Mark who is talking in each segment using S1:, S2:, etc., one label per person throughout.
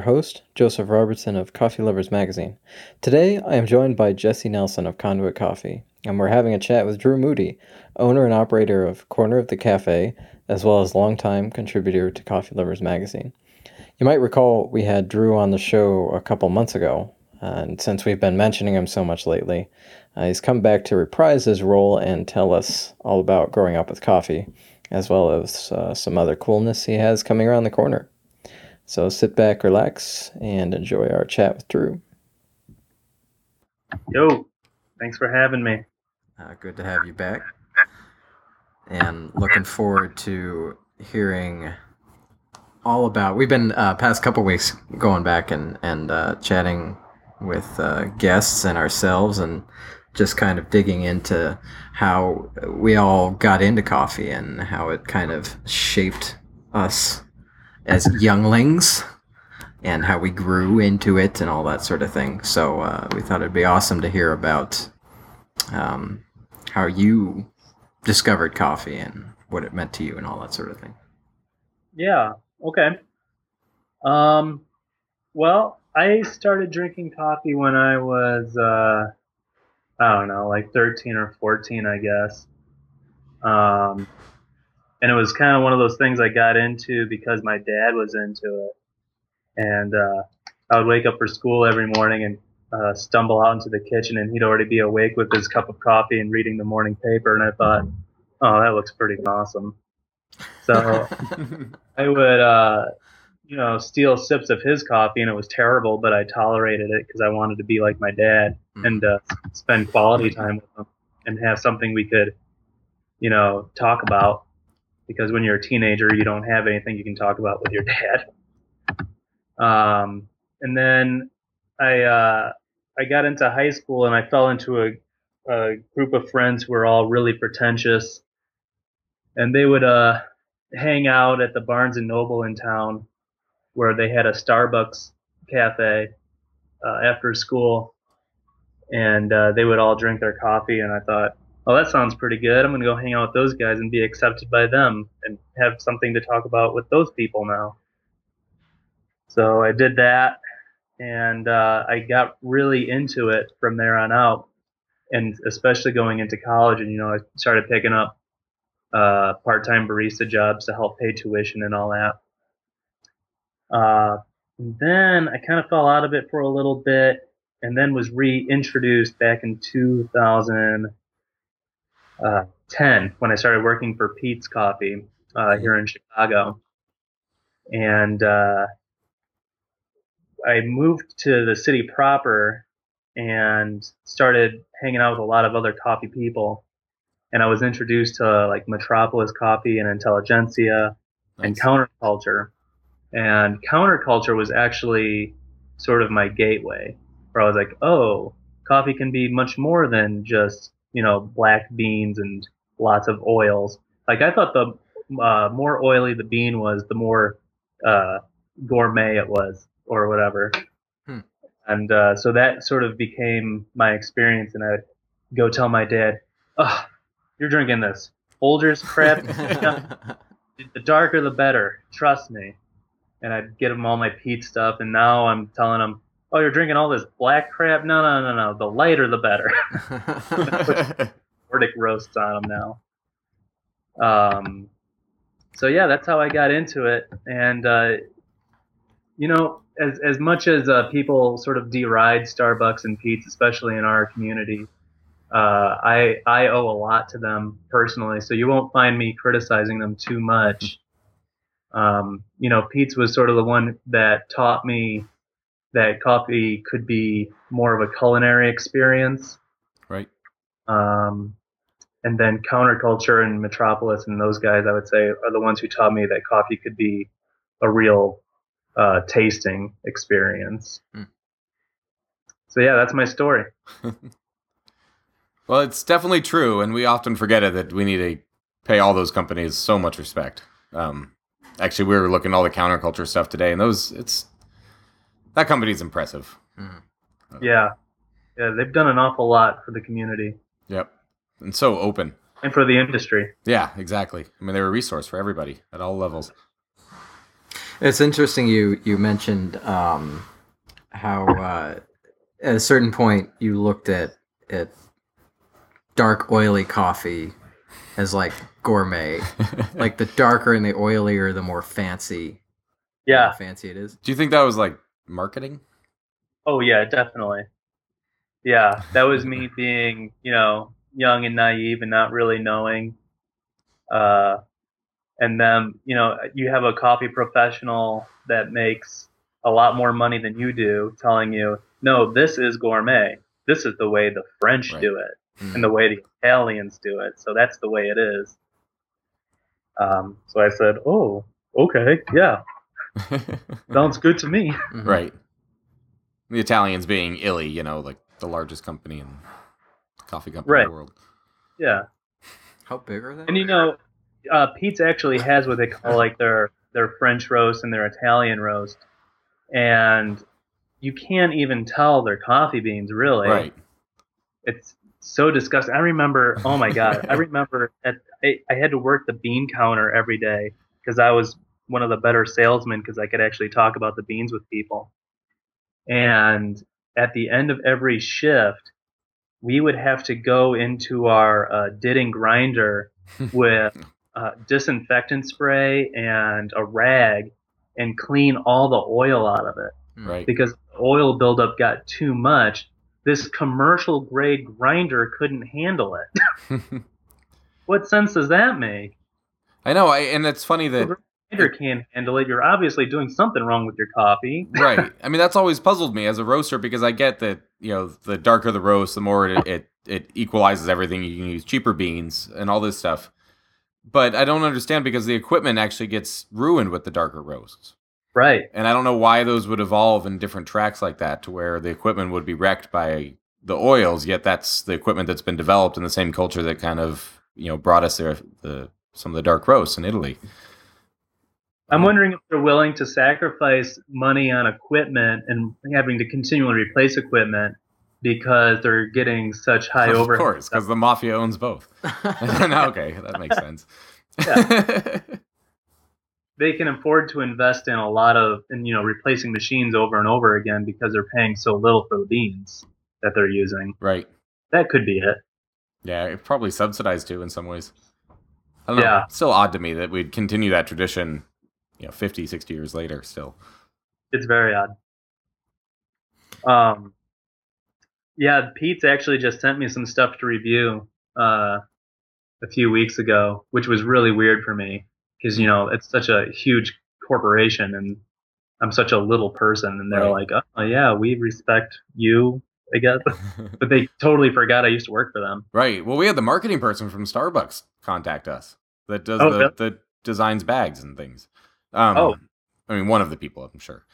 S1: your host, Joseph Robertson of Coffee Lovers Magazine. Today, I am joined by Jesse Nelson of Conduit Coffee, and we're having a chat with Drew Moody, owner and operator of Corner of the Cafe, as well as longtime contributor to Coffee Lovers Magazine. You might recall we had Drew on the show a couple months ago, and since we've been mentioning him so much lately, uh, he's come back to reprise his role and tell us all about growing up with coffee, as well as uh, some other coolness he has coming around the corner. So sit back, relax, and enjoy our chat with Drew.
S2: Yo, thanks for having me.
S1: Uh, good to have you back. And looking forward to hearing all about. We've been uh, past couple weeks going back and and uh, chatting with uh, guests and ourselves, and just kind of digging into how we all got into coffee and how it kind of shaped us as younglings and how we grew into it and all that sort of thing. So uh, we thought it'd be awesome to hear about um, how you discovered coffee and what it meant to you and all that sort of thing.
S2: Yeah. Okay. Um. Well, I started drinking coffee when I was, uh, I don't know, like 13 or 14, I guess. Um, and it was kind of one of those things I got into because my dad was into it. And uh, I would wake up for school every morning and uh, stumble out into the kitchen, and he'd already be awake with his cup of coffee and reading the morning paper. And I thought, oh, that looks pretty awesome. So I would, uh, you know, steal sips of his coffee, and it was terrible, but I tolerated it because I wanted to be like my dad
S1: Mm.
S2: and uh, spend quality time with him and have something we could, you know, talk about. Because when you're a teenager, you don't have anything you can talk about with your dad. Um, and then I uh, I got into high school and I fell into a, a group of friends who were all really pretentious, and they would uh, hang out at the Barnes and Noble in town, where they had a Starbucks cafe uh, after school, and uh, they would all drink their coffee. And I thought, oh, that sounds pretty good. I'm gonna go hang out with those guys and be accepted by them, and have something to talk about with those people now. So I did that, and uh, I got really into it from there on out, and especially going into college. And you know, I started picking up uh, part-time barista jobs to help pay tuition and all that. Uh, then I kind of fell out of it for a little bit, and then was reintroduced back in 2010 when I started working for Peet's Coffee uh, here in Chicago, and uh, I moved to the city proper and started hanging out with a lot of other coffee people. And I was introduced to like Metropolis Coffee and Intelligentsia and counterculture. And counterculture was actually sort of my gateway, where I was like, oh, coffee can be much more than just you know black beans and lots of oils. Like I thought the uh, more oily the bean was, the more uh, gourmet it was, or whatever.
S3: Hmm.
S2: And uh, so that sort of became my experience, and I'd go tell my dad, "Ugh, you're drinking this Folgers crap. the darker the better. Trust me." And I'd get him all my Peet stuff, and now I'm telling him, "Oh, you're drinking all this black crap? No, no, no, no. The lighter, the better." Nordic roasts on them now. Um, so yeah, that's how I got into it, and uh, you know, as as much as uh, people sort of deride Starbucks and Peet's, especially in our community, uh, I I owe a lot to them personally. So you won't find me criticizing them too much. Um, you know, Peet's was sort of the one that taught me that coffee could be more of a culinary experience.
S3: right.
S2: Um, and then counterculture and Metropolis and those guys, I would say, are the ones who taught me that coffee could be a real uh, tasting experience.
S3: Hmm.
S2: So yeah, that's my story.
S3: Well, it's definitely true, and we often forget it that we need to pay all those companies so much respect. Um, actually, we were looking at all the counterculture stuff today, and those it's that company's impressive.
S2: Yeah, yeah, they've done an awful lot for the community
S3: Yep, and so open.
S2: and for the industry.
S3: Yeah, exactly. I mean, they're a resource for everybody at all levels.
S1: It's interesting you you mentioned um, how uh, at a certain point you looked at at dark oily coffee as like gourmet. like the darker and the oilier, the more fancy.
S2: Yeah.
S1: fancy it is.
S3: Do you think that was like marketing?
S2: Oh yeah, definitely. Yeah, that was me being, you know, young and naive and not really knowing. Uh, and then, you know, you have a coffee professional that makes a lot more money than you do, telling you, no, this is gourmet. This is the way the French
S3: Right.
S2: do it,
S1: Mm.
S2: and the way the Italians do it. So that's the way it is. Um, so I said, oh, okay, yeah, sounds good to me.
S1: Mhm.
S3: right. The Italians being Illy, you know, like the largest company in coffee company in the world.
S2: Yeah.
S1: How big are they?
S2: And you know, uh, Peet's actually has what they call like their their French roast and their Italian roast, and you can't even tell they're coffee beans really.
S3: Right.
S2: It's so disgusting. I remember. Oh my god! I remember at I, I had to work the bean counter every day because I was one of the better salesmen because I could actually talk about the beans with people. And at the end of every shift, we would have to go into our uh, Ditting grinder with uh, disinfectant spray and a rag and clean all the oil out of it
S3: Right.
S2: because oil buildup got too much. This commercial grade grinder couldn't handle it. what sense does that make?
S3: I know, I, and it's funny that
S2: The grinder can't handle it. You're obviously doing something wrong with your coffee.
S3: right. I mean, that's always puzzled me as a roaster because I get that you know the darker the roast, the more it it, it equalizes everything. You can use cheaper beans and all this stuff, but I don't understand because the equipment actually gets ruined with the darker roasts,
S2: Right.
S3: and I don't know why those would evolve in different tracks like that to where the equipment would be wrecked by the oils. Yet that's the equipment that's been developed in the same culture that kind of you know brought us there the some of the dark roasts in Italy.
S2: I'm wondering if they're willing to sacrifice money on equipment and having to continually replace equipment because they're getting such high over.
S3: of
S2: overhead.
S3: course, because the mafia owns both. no, okay, that makes sense.
S2: they can afford to invest in a lot of and you know replacing machines over and over again because they're paying so little for the beans that they're using.
S3: right.
S2: That could be it.
S3: Yeah, it probably subsidized too in some ways. I don't know.
S2: Yeah.
S3: It's still odd to me that we'd continue that tradition, you know, 50, 60 years later still.
S2: It's very odd. Um, yeah, Peet's actually just sent me some stuff to review uh, a few weeks ago, which was really weird for me because you know it's such a huge corporation and I'm such a little person, and they're
S3: Right.
S2: like, "Oh yeah, we respect you, I guess," but they totally forgot I used to work for them.
S3: right. Well, we had the marketing person from Starbucks contact us that does
S2: Oh,
S3: the,
S2: really?
S3: the designs bags and things. Um,
S2: Oh.
S3: I mean, one of the people, I'm sure.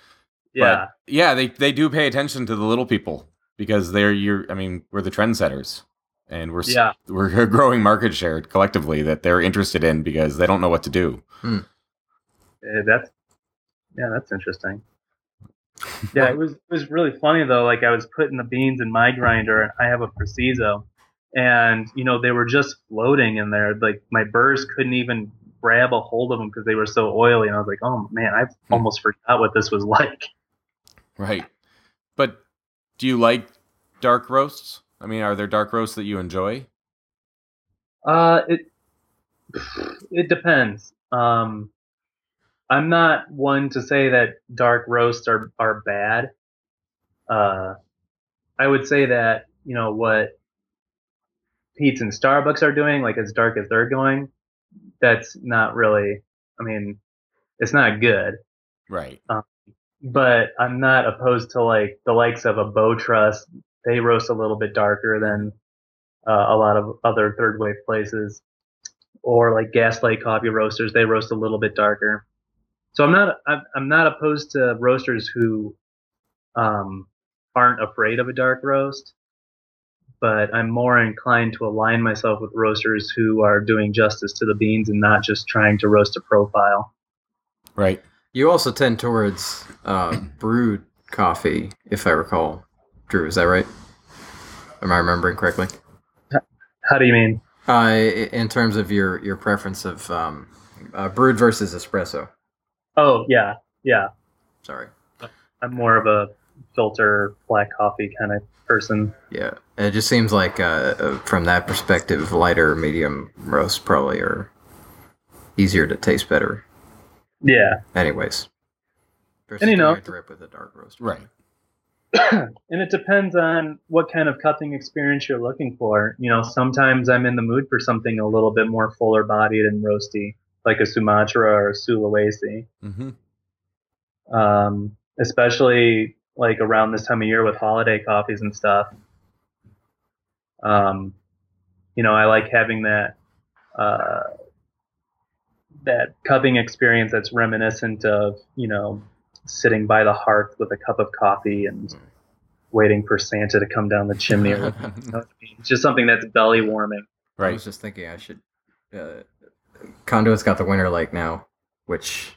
S2: Yeah,
S3: But yeah, they, they do pay attention to the little people because they're your, I mean, we're the trendsetters. And we're
S2: Yeah.
S3: we're a growing market share collectively that they're interested in because they don't know what to do.
S2: Eh, that's yeah, that's interesting. Yeah, it was it was really funny though. Like I was putting the beans in my grinder, and I have a Preciso, and you know they were just floating in there. Like my burrs couldn't even grab a hold of them because they were so oily. And I was like, oh man, I almost forgot what this was like.
S3: Right. But do you like dark roasts? I mean, are there dark roasts that you enjoy?
S2: Uh, it it depends. Um, I'm not one to say that dark roasts are are bad. Uh, I would say that you know what Peet's and Starbucks are doing, like as dark as they're going, that's not really. I mean, it's not good.
S3: Right.
S2: But I'm not opposed to like the likes of a Bow Truss. They roast a little bit darker than uh, a lot of other third wave places, or like Gaslight Coffee Roasters. They roast a little bit darker. So I'm not I'm, I'm not opposed to roasters who um, aren't afraid of a dark roast, but I'm more inclined to align myself with roasters who are doing justice to the beans and not just trying to roast a profile.
S3: Right.
S1: You also tend towards uh, brewed coffee, if I recall. Drew, is that right? Am I remembering correctly?
S2: How do you mean?
S1: Uh, i- in terms of your, your preference of um, uh, brewed versus espresso.
S2: Oh yeah, Yeah,
S1: Sorry.
S2: I'm more of a filter black coffee kind of person.
S1: Yeah, it just seems like uh, uh, from that perspective, lighter medium roasts probably are easier to taste better.
S2: Yeah,
S1: Anyways, versus
S2: And you know-
S1: doing drip with a dark roast.
S3: Right.
S2: and it depends on what kind of cupping experience you're looking for. You know, sometimes I'm in the mood for something a little bit more fuller bodied and roasty, like a Sumatra or a Sulawesi.
S3: hmm
S2: Um, especially like around this time of year with holiday coffees and stuff. Um, you know, I like having that uh, that cupping experience that's reminiscent of you know sitting by the hearth with a cup of coffee and waiting for Santa to come down the chimney. or it's just something that's belly warming.
S3: Right.
S1: I was just thinking I should. Uh, Conduit's got the Winter Lake now, which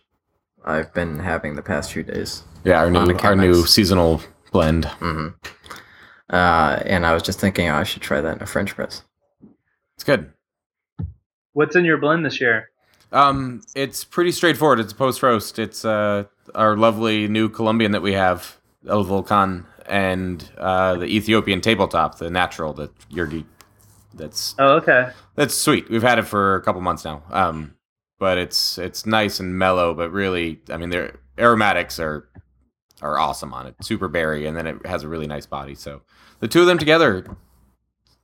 S1: I've been having the past few days.
S3: Yeah, our new our new seasonal blend.
S1: hmm Uh, and I was just thinking I should try that in a French press.
S3: It's good.
S2: What's in your blend this year?
S3: Um, it's pretty straightforward. It's a post roast. It's uh our lovely new Colombian that we have, El Volcan, and uh, the Ethiopian tabletop, the natural, the Yurgi. That's
S2: Oh, okay.
S3: that's sweet. We've had it for a couple months now. Um, but it's it's nice and mellow. But really, I mean, their aromatics are are awesome on it. Super berry, and then it has a really nice body. So the two of them together,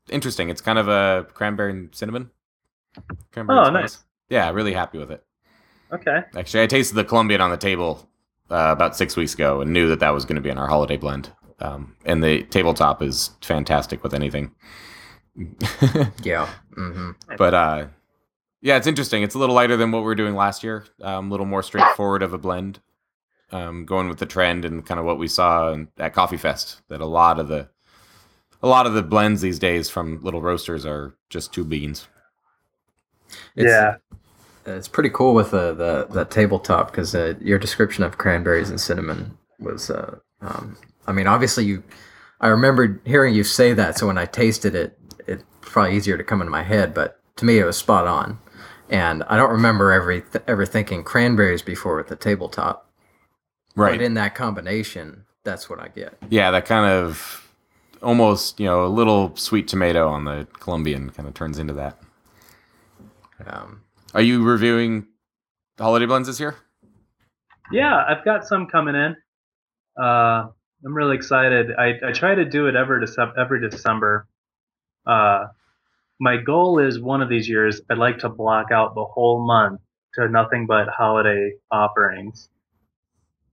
S3: interesting. It's kind of a cranberry and cinnamon. Cranberry
S2: Oh,
S3: and spice.
S2: nice.
S3: Yeah, really happy with it.
S2: Okay.
S3: Actually, I tasted the Colombian on the table uh, about six weeks ago and knew that that was going to be in our holiday blend. Um, and the tabletop is fantastic with anything.
S1: Yeah. hmm
S3: but uh, yeah, it's interesting. It's a little lighter than what we were doing last year. Um, a little more straightforward of a blend. Um, going with the trend and kind of what we saw in- at Coffee Fest. That a lot of the a lot of the blends these days from little roasters are just two beans.
S1: It's,
S2: yeah.
S1: It's pretty cool with the the, the tabletop because uh, your description of cranberries and cinnamon was. Uh, um, I mean, obviously you. I remembered hearing you say that, so when I tasted it, it's probably easier to come into my head. But to me, it was spot on, and I don't remember every ever thinking cranberries before with the tabletop.
S3: Right.
S1: But in that combination, that's what I get.
S3: yeah, that kind of almost you know a little sweet tomato on the Colombian kind of turns into that.
S1: Um,
S3: Are you reviewing holiday blends this year?
S2: Yeah, I've got some coming in. Uh, I'm really excited. I, I try to do it every December. Every December. Uh, my goal is one of these years I'd like to block out the whole month to nothing but holiday offerings.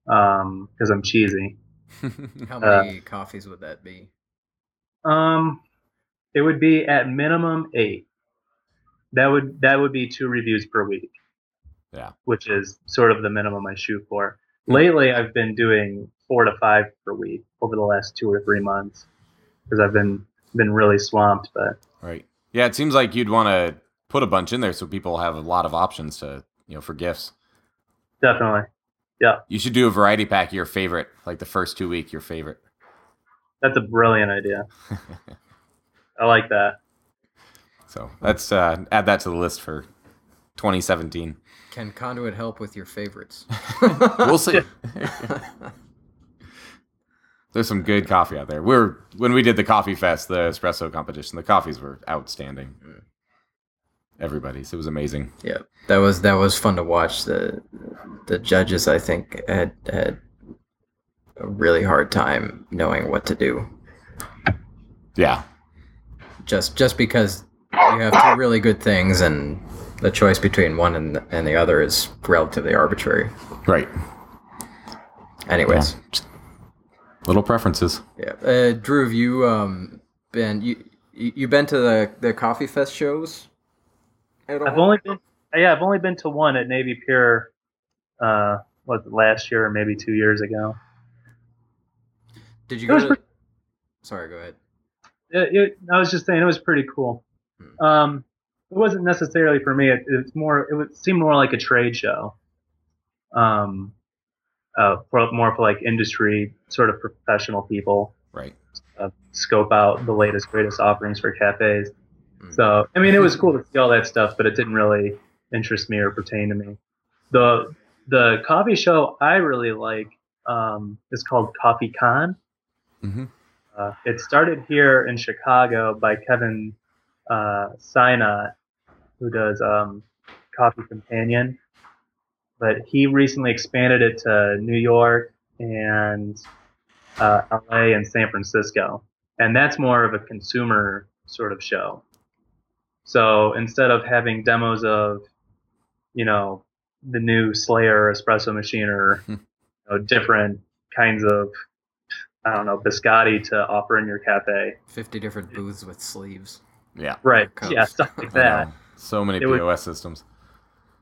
S2: Um, because I'm cheesy.
S1: how
S2: Uh,
S1: many coffees would that be?
S2: Um, it would be at minimum eight. That would that would be two reviews per week.
S3: Yeah.
S2: Which is sort of the minimum I shoot for. Lately, I've been doing four to five per week over the last two or three months because I've been been really swamped. But
S3: Right. Yeah, it seems like you'd want to put a bunch in there so people have a lot of options to you know for gifts.
S2: definitely,
S3: You should do a variety pack. Your favorite, like the first two week, your favorite.
S2: that's a brilliant idea. I like that.
S3: So let's uh, add that to the list for 2017.
S1: Can Conduit help with your favorites?
S3: We'll see. There's some good coffee out there. We're when we did the coffee fest, the espresso competition. The coffees were outstanding. Everybody's. It was amazing.
S1: Yeah, that was that was fun to watch. The the judges, I think, had had a really hard time knowing what to do.
S3: Yeah.
S1: Just just because you have two really good things, and the choice between one and and the other is relatively arbitrary.
S3: Right.
S1: Anyways,
S3: Yeah. Little preferences.
S1: yeah. Uh, Drew, have you um been you you you been to the the coffee fest shows? At all?
S2: I've only been yeah I've only been to one at Navy Pier. Uh, was it last year or maybe two years ago?
S1: Did you
S2: It
S1: go to?
S2: pretty-
S1: Sorry, go ahead.
S2: it, it, I was just saying it was pretty cool.
S1: Hmm.
S2: Um, it wasn't necessarily for me. It, it's more. It would seem more like a trade show. Um, uh, for, more for like industry sort of professional people
S3: Right.
S2: uh, scope out the latest greatest offerings for cafes.
S1: Hmm.
S2: So I mean, it was cool to see all that stuff, but it didn't really interest me or pertain to me. the the coffee show I really like um, is called Coffee Con.
S3: hmm
S2: Uh, it started here in Chicago by Kevin uh, Sinnott, who does um, Coffee Companion. But he recently expanded it to New York and uh, LA and San Francisco. And that's more of a consumer sort of show. So instead of having demos of, you know, the new Slayer espresso machine or you know, different kinds of, I don't know, biscotti to offer in your cafe.
S1: 50 different booths with sleeves.
S3: Yeah.
S2: Right. Yeah, stuff like that.
S3: So many
S2: It would-
S3: POS systems.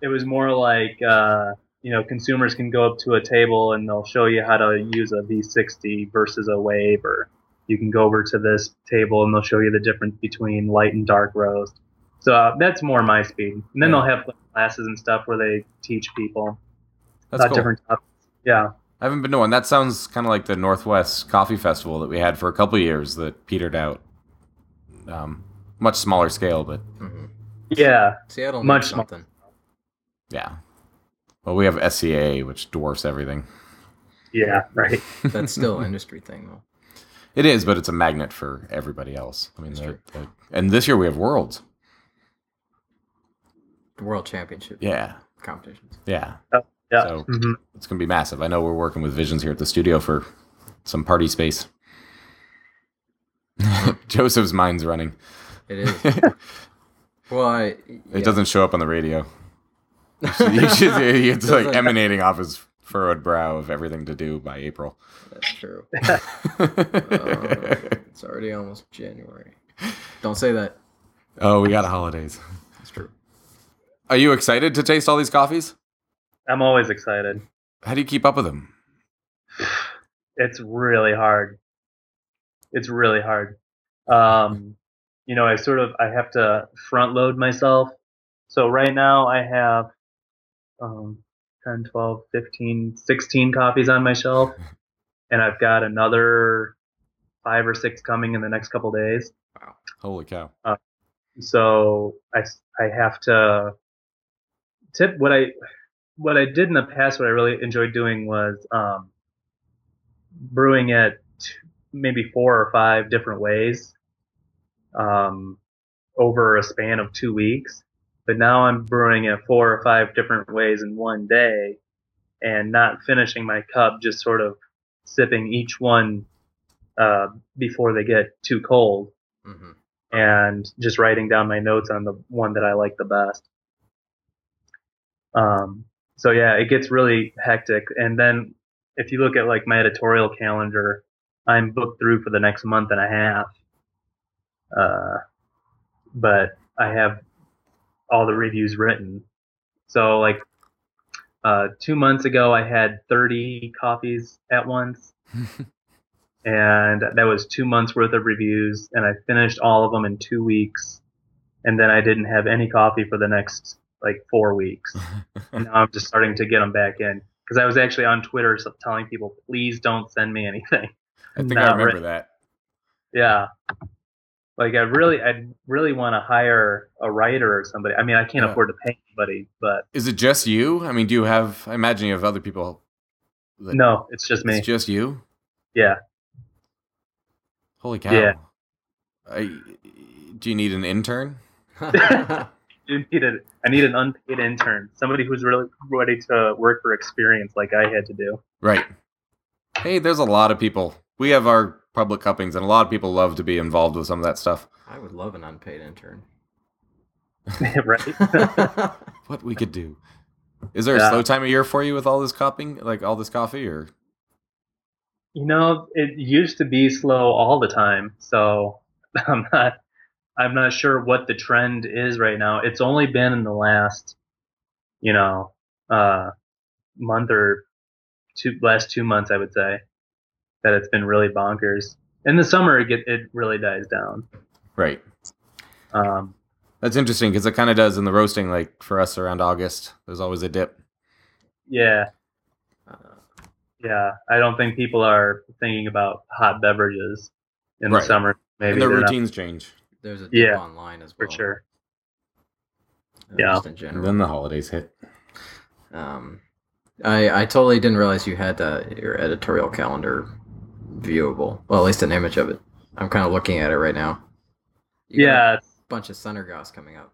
S2: It was more like, uh, you know, consumers can go up to a table and they'll show you how to use a V60 versus a wave, or you can go over to this table and they'll show you the difference between light and dark roast. So uh, that's more my speed. And then
S3: Yeah.
S2: they'll have like, classes and stuff where they teach people
S3: That's
S2: about
S3: cool.
S2: different topics. Yeah.
S3: I haven't been to one. That sounds kind of like the Northwest Coffee Festival that we had for a couple of years that petered out. Um, much smaller scale, but
S1: hmm
S2: Yeah.
S1: Seattle
S2: Much
S1: needs
S2: smaller.
S1: something.
S3: yeah. Well, we have SCA, which dwarfs everything.
S2: Yeah. Right.
S1: That's still an industry thing, though.
S3: It is, but it's a magnet for everybody else. I mean, they're- they're- and this year we have Worlds.
S1: The World Championship
S3: Yeah,
S1: competitions.
S3: yeah.
S2: Yeah.
S3: So-
S2: Mhm.
S3: It's gonna be massive. I know we're working with Visions here at the studio for some party space. Joseph's mind's running.
S1: It is.
S3: it
S1: Well, I, yeah.
S3: doesn't show up on the radio. You should, you should- it's like
S1: Doesn't-
S3: emanating off his furrowed brow of everything to do by April.
S1: That's true. Uh, it's already almost January. Don't say that.
S3: oh, we got holidays. Are you excited to taste all these coffees?
S2: I'm always excited.
S3: How do you keep up with them?
S2: it's really hard. It's really hard. Um, you know, I sort of I have to front load myself. So right now I have um, 10, 12, 15, 16 copies on my shelf, and I've got another five or six coming in the next couple days. Wow!
S3: Holy cow!
S2: So I, I have to tip what I what I did in the past. What I really enjoyed doing was um, brewing it maybe four or five different ways um, over a span of two weeks. But now I'm brewing it four or five different ways in one day, and not finishing my cup. Just sort of sipping each one uh, before they get too cold
S1: hmm
S2: and just writing down my notes on the one that I like the best. Um, so yeah, it gets really hectic. And then if you look at like my editorial calendar, I'm booked through for the next month and a half. Uh, but I have all the reviews written. So like, uh, two months ago, I had 30 copies at once and that was two months worth of reviews and i finished all of them in two weeks and then i didn't have any coffee for the next like four weeks and now i'm just starting to get them back in because i was actually on twitter telling people please don't send me anything
S3: I think
S2: Not
S3: I remember
S2: right.
S3: that.
S2: yeah like i really i really want to hire a writer or somebody i mean i can't
S3: Yeah.
S2: afford to pay anybody but
S3: Is it just you? I mean, do you have? I imagine you have other people. that-
S2: no it's just me
S3: It's just you.
S2: yeah
S3: Holy cow!
S2: Yeah.
S3: I, do you need an intern?
S2: you need a, I need an unpaid intern, somebody who's really ready to work for experience, like I had to do.
S3: Right. Hey, there's a lot of people. We have our public cuppings, and a lot of people love to be involved with some of that stuff.
S1: I would love an unpaid intern.
S2: right?
S3: What we could do. Is there a
S2: Yeah.
S3: slow time of year for you with all this cupping, like all this coffee, or
S2: You know, it used to be slow all the time, so I'm not I'm not sure what the trend is right now. It's only been in the last, you know, uh, month or two last two months, I would say, that it's been really bonkers. In the summer, it get it really dies down.
S3: right?
S2: Um,
S3: That's interesting because it kind of does in the roasting. Like for us around August, there's always a dip.
S2: yeah, yeah. I don't think people are thinking about hot beverages in
S3: Right.
S2: the summer. Maybe
S3: and their
S2: they're not,
S3: routines change.
S1: There's a dip
S2: Yeah,
S1: online as well.
S2: for sure.
S1: uh,
S2: Yeah.
S1: Just in
S3: And then the holidays hit.
S1: Um, I I totally didn't realize you had uh, your editorial calendar viewable. Well, at least an image of it. I'm kind of looking at it right now. You got
S2: Yeah,
S1: a bunch of Sunergos coming up.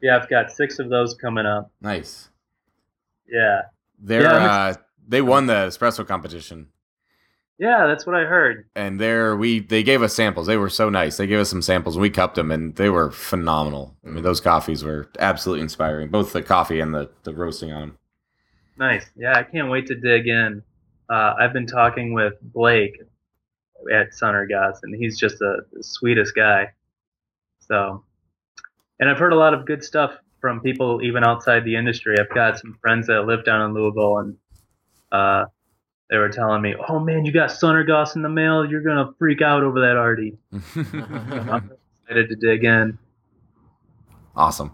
S2: yeah, I've got six of those coming up.
S3: Nice.
S2: Yeah,
S3: They're
S2: Yeah,
S3: uh, they won the espresso competition,
S2: yeah, that's what I heard.
S3: and they're we they gave us samples. They were so nice. They gave us some samples, and we cupped them, and they were phenomenal. I mean, those coffees were absolutely inspiring. Both the coffee and the the roasting on them.
S2: Nice. Yeah, I can't wait to dig in. Uh, I've been talking with Blake at Sunergos, and he's just a, the sweetest guy. So, and I've heard a lot of good stuff from people even outside the industry. I've got some friends that live down in Louisville, and uh, they were telling me, "Oh man, you got Sunergos in the mail. You're gonna freak out over that, Artie." I'm excited to dig in.
S3: awesome.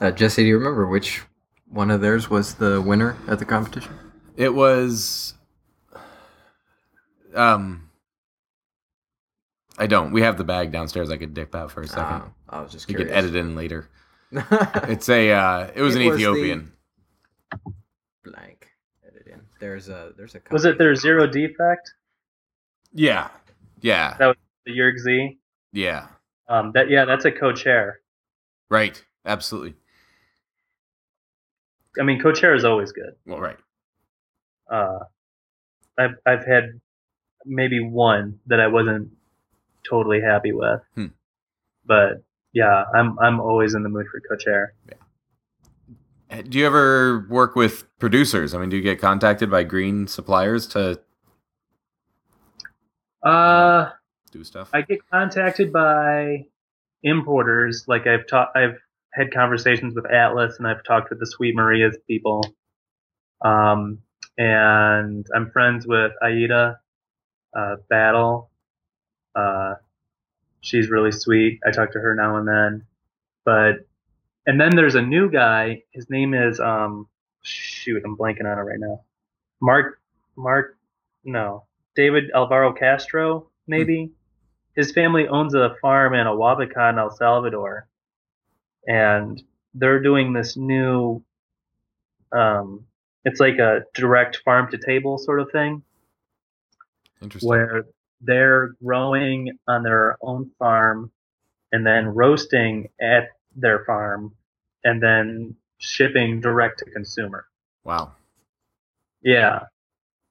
S1: Uh, Jesse, do you remember which one of theirs was the winner at the competition?
S3: It was um I don't. We have the bag downstairs I could dip out for a second.
S1: Uh, I was just
S3: you
S1: curious.
S3: could edit in later. It's a uh it was
S1: It
S3: an
S1: was the-
S3: Ethiopian.
S1: blank. Edit in. There's a there's a.
S2: Was it
S1: copy.
S2: their zero defect,
S3: Yeah. Yeah.
S2: That was the Yerg Z?
S3: Yeah.
S2: Um, that yeah, that's a Kochere.
S3: Right. Absolutely.
S2: I mean, Kochere is always good.
S3: Well, right.
S2: uh, I've I've had maybe one that I wasn't totally happy with,
S3: Hmm.
S2: but yeah, I'm I'm always in the mood for Kochere.
S3: Uh, Do you ever work with producers? I mean, do you get contacted by green suppliers to
S2: Uh,
S3: do stuff?
S2: I get contacted by importers. Like I've talked, I've had conversations with Atlas, and I've talked with the Sweet Maria's people. Um, and I'm friends with Aida uh, Batlle. Uh, she's really sweet. I talk to her now and then. But and then there's a new guy. His name is um shoot, I'm blanking on it right now. Mark Mark no. David Alvaro Castro, maybe. His family owns a farm in Ahuachapán, El Salvador. And they're doing this new um it's like a direct farm to table sort of thing
S3: Interesting.
S2: where they're growing on their own farm and then roasting at their farm and then shipping direct to consumer.
S3: Wow.
S2: Yeah.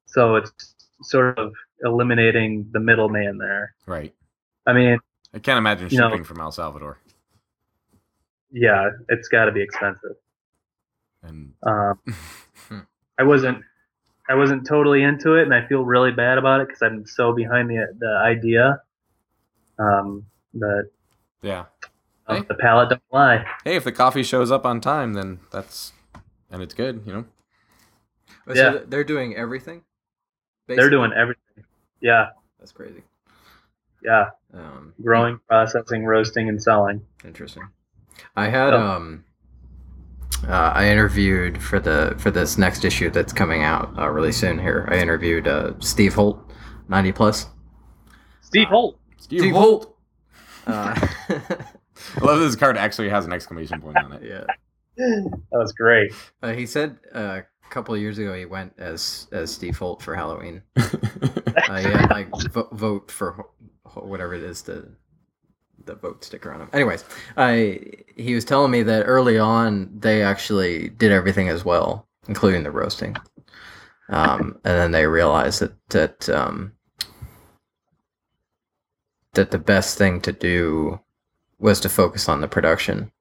S2: So it's sort of eliminating the middleman there.
S3: Right.
S2: I mean,
S3: I can't imagine
S2: You know-
S3: shipping from El Salvador.
S2: yeah, it's got to be expensive.
S3: And
S2: Um. I wasn't, I wasn't totally into it, and I feel really bad about it because I'm so behind the the idea. Um, that
S3: yeah. Hey.
S2: the palate don't lie.
S3: Hey, if the coffee shows up on time, then that's and it's good, you know.
S1: Oh,
S2: Yeah.
S1: So they're doing everything.
S2: They're doing everything. Yeah,
S1: That's crazy.
S2: yeah.
S1: Um,
S2: Growing, processing, roasting, and selling.
S1: Interesting. I had
S2: Oh.
S1: um uh, I interviewed for the for this next issue that's coming out uh, really soon here. I interviewed uh, Steve Holt, 90 plus.
S2: Steve Holt.
S3: Steve,
S1: Holt. Uh,
S3: I love this card actually has an exclamation point on it.
S1: yeah.
S2: That was great.
S1: Uh, he said uh, a couple of years ago he went as as Steve Holt for Halloween. Uh, he had like vo- vote for ho- whatever it is the the vote sticker on him. Anyways, I he was telling me that early on they actually did everything as well, including the roasting. Um, and then they realized that that um, that the best thing to do was to focus on the production,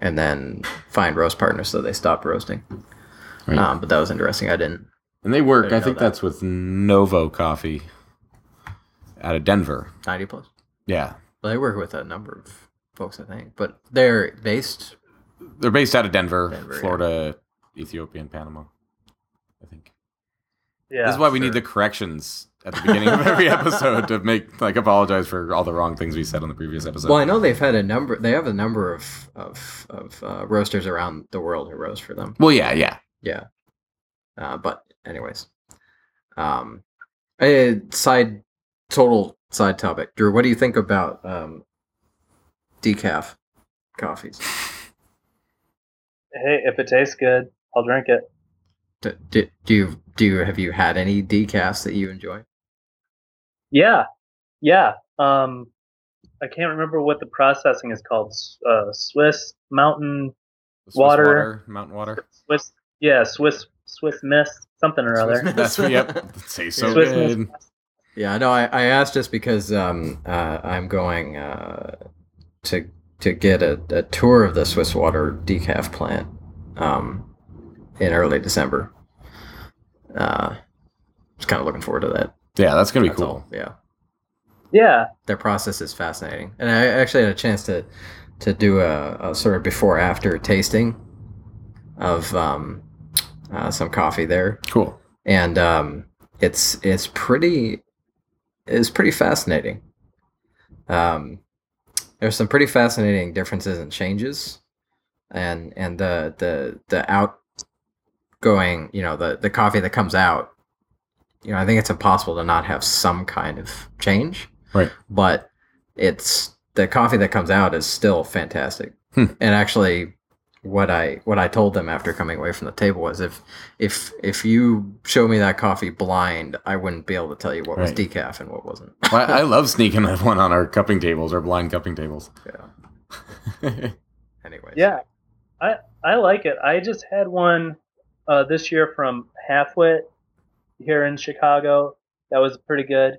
S1: and then find roast partners. So they stopped roasting.
S3: Right.
S1: Um, but that was interesting. I didn't.
S3: and they work.
S1: Didn't
S3: I think
S1: that.
S3: that's with Novo Coffee out of Denver.
S1: Ninety plus.
S3: Yeah,
S1: Well, they work with a number of folks, I think, but they're based.
S3: they're based out of Denver,
S1: Denver, yeah.
S3: Florida, Ethiopia, and Panama. I think
S2: Yeah.
S3: this is why we
S1: sure.
S3: need the corrections at the beginning of every episode to make like apologize for all the wrong things we said on the previous episode.
S1: Well, I know they've had a number. They have a number of of, of uh, roasters around the world who roast for them.
S3: Well, yeah, yeah.
S1: Yeah. Uh, but anyways, um, a side total side topic. Drew, what do you think about um, decaf coffees?
S2: Hey, if it tastes good, I'll drink it.
S1: Do, do, do you do you have you had any decafs that you enjoy?
S2: Yeah, yeah. Um, I can't remember what the processing is called. Uh, Swiss Mountain
S3: Swiss
S2: Water.
S3: mountain water.
S2: Swiss, yeah, Swiss Swiss Miss something or other.
S3: That's yep. Say so
S2: Swiss
S3: good.
S2: Miss.
S1: Yeah, no, I, I asked just because um, uh, I'm going uh, to to get a, a tour of the Swiss Water decaf plant um, in early December. Uh, just kind of looking forward to that.
S3: Yeah, that's gonna be
S1: That's
S3: cool.
S1: all. Yeah,
S2: Yeah,
S1: their process is fascinating, and I actually had a chance to to do a, a sort of before after tasting of um, uh, some coffee there
S3: Cool.
S1: and um, it's it's pretty it's pretty fascinating. Um, there's some pretty fascinating differences and changes, and and the the the outgoing you know the the coffee that comes out, you know I think it's impossible to not have some kind of change.
S3: Right.
S1: But it's the coffee that comes out is still fantastic,
S3: Hmm.
S1: and actually what I what I told them after coming away from the table was if if if you show me that coffee blind, I wouldn't be able to tell you what was decaf and what wasn't.
S3: Well, I, I love sneaking that one on our cupping tables, our blind cupping tables.
S1: Yeah. Anyways.
S2: yeah. I I like it. I just had one uh, this year from Halfwit here in Chicago. That was pretty good.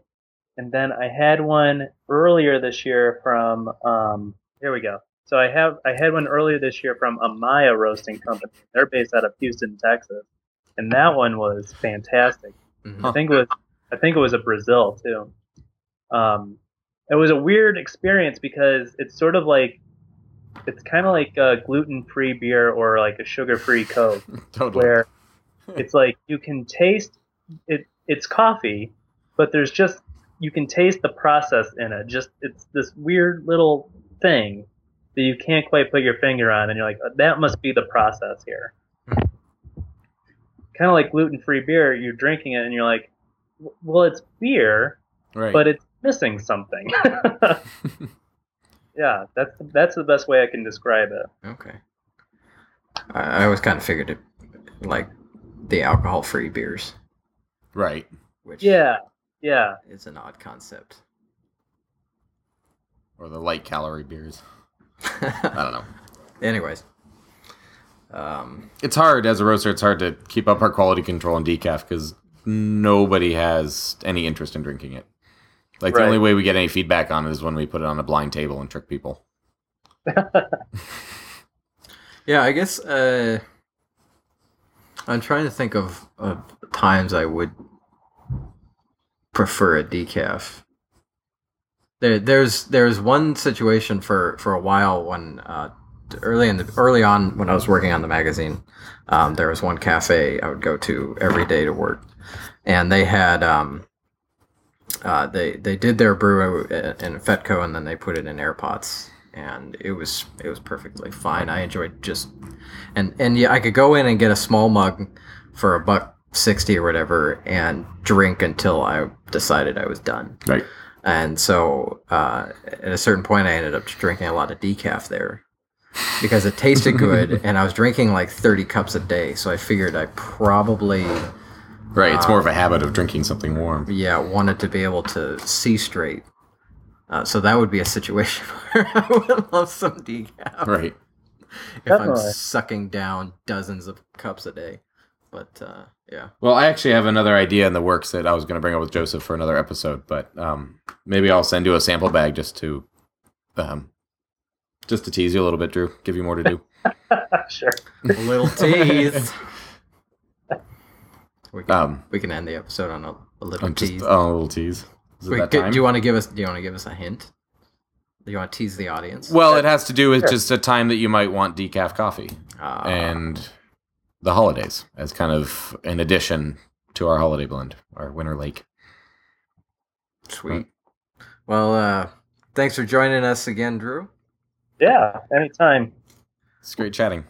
S2: And then I had one earlier this year from um, here we go. So I have I had one earlier this year from Amaya Roasting Company. They're based out of Houston, Texas, and that one was fantastic.
S1: Mhm.
S2: I think it was I think it was a Brazil too. Um, it was a weird experience because it's sort of like it's kind of like a gluten-free beer or like a sugar-free Coke,
S3: totally.
S2: where it's like you can taste it. It's coffee, but there's just you can taste the process in it. Just it's this weird little thing that you can't quite put your finger on, and you're like, that must be the process here. kind of like gluten-free beer. You're drinking it, and you're like, well, it's beer,
S3: right.
S2: but it's missing something. yeah, that's that's the best way I can describe it.
S1: Okay. I, I always kind of figured it like the alcohol-free beers,
S3: right.
S1: which
S2: Yeah, yeah.
S1: is an odd concept.
S3: Or the light calorie beers. I don't know.
S1: Anyways. Um,
S3: It's hard as a roaster. It's hard to keep up our quality control on decaf because nobody has any interest in drinking it. Like the only way we get any feedback on it is when we put it on a blind table and trick people.
S1: Yeah, I guess uh, I'm trying to think of, of times I would prefer a decaf. There, there's there's one situation for, for a while when uh, early in the early on when I was working on the magazine, um, there was one cafe I would go to every day to work, and they had um, uh, they they did their brew in Fetco and then they put it in air pots and it was it was perfectly fine. I enjoyed just and and yeah, I could go in and get a small mug for a buck sixty or whatever and drink until I decided I was done.
S3: Right.
S1: And so uh, at a certain point, I ended up drinking a lot of decaf there because it tasted good, and I was drinking like thirty cups a day. So I figured I probably
S3: Right. It's more of a habit of drinking something warm.
S1: yeah wanted to be able to see straight. Uh, so that would be a situation where I would love some decaf
S3: Right.
S1: if I'm sucking down dozens of cups a day. But uh, yeah,
S3: Well, I actually have another idea in the works that I was going to bring up with Joseph for another episode, but um, maybe I'll send you a sample bag just to, um, just to tease you a little bit, Drew. Give you more to do.
S2: sure.
S1: a little tease. we, can,
S3: Um,
S1: we can end the episode on a, a little
S3: just
S1: tease.
S3: oh, a little tease.
S1: Wait, do, do you want to give us? Do you want to give us a hint? Do you want to tease the audience?
S3: well, it has to do with
S2: Sure.
S3: just a time that you might want decaf coffee
S1: Uh,
S3: and the holidays as kind of an addition to our holiday blend, our winter lake.
S1: sweet. Well, uh, thanks for joining us again, Drew.
S2: Yeah, anytime.
S3: It's great chatting.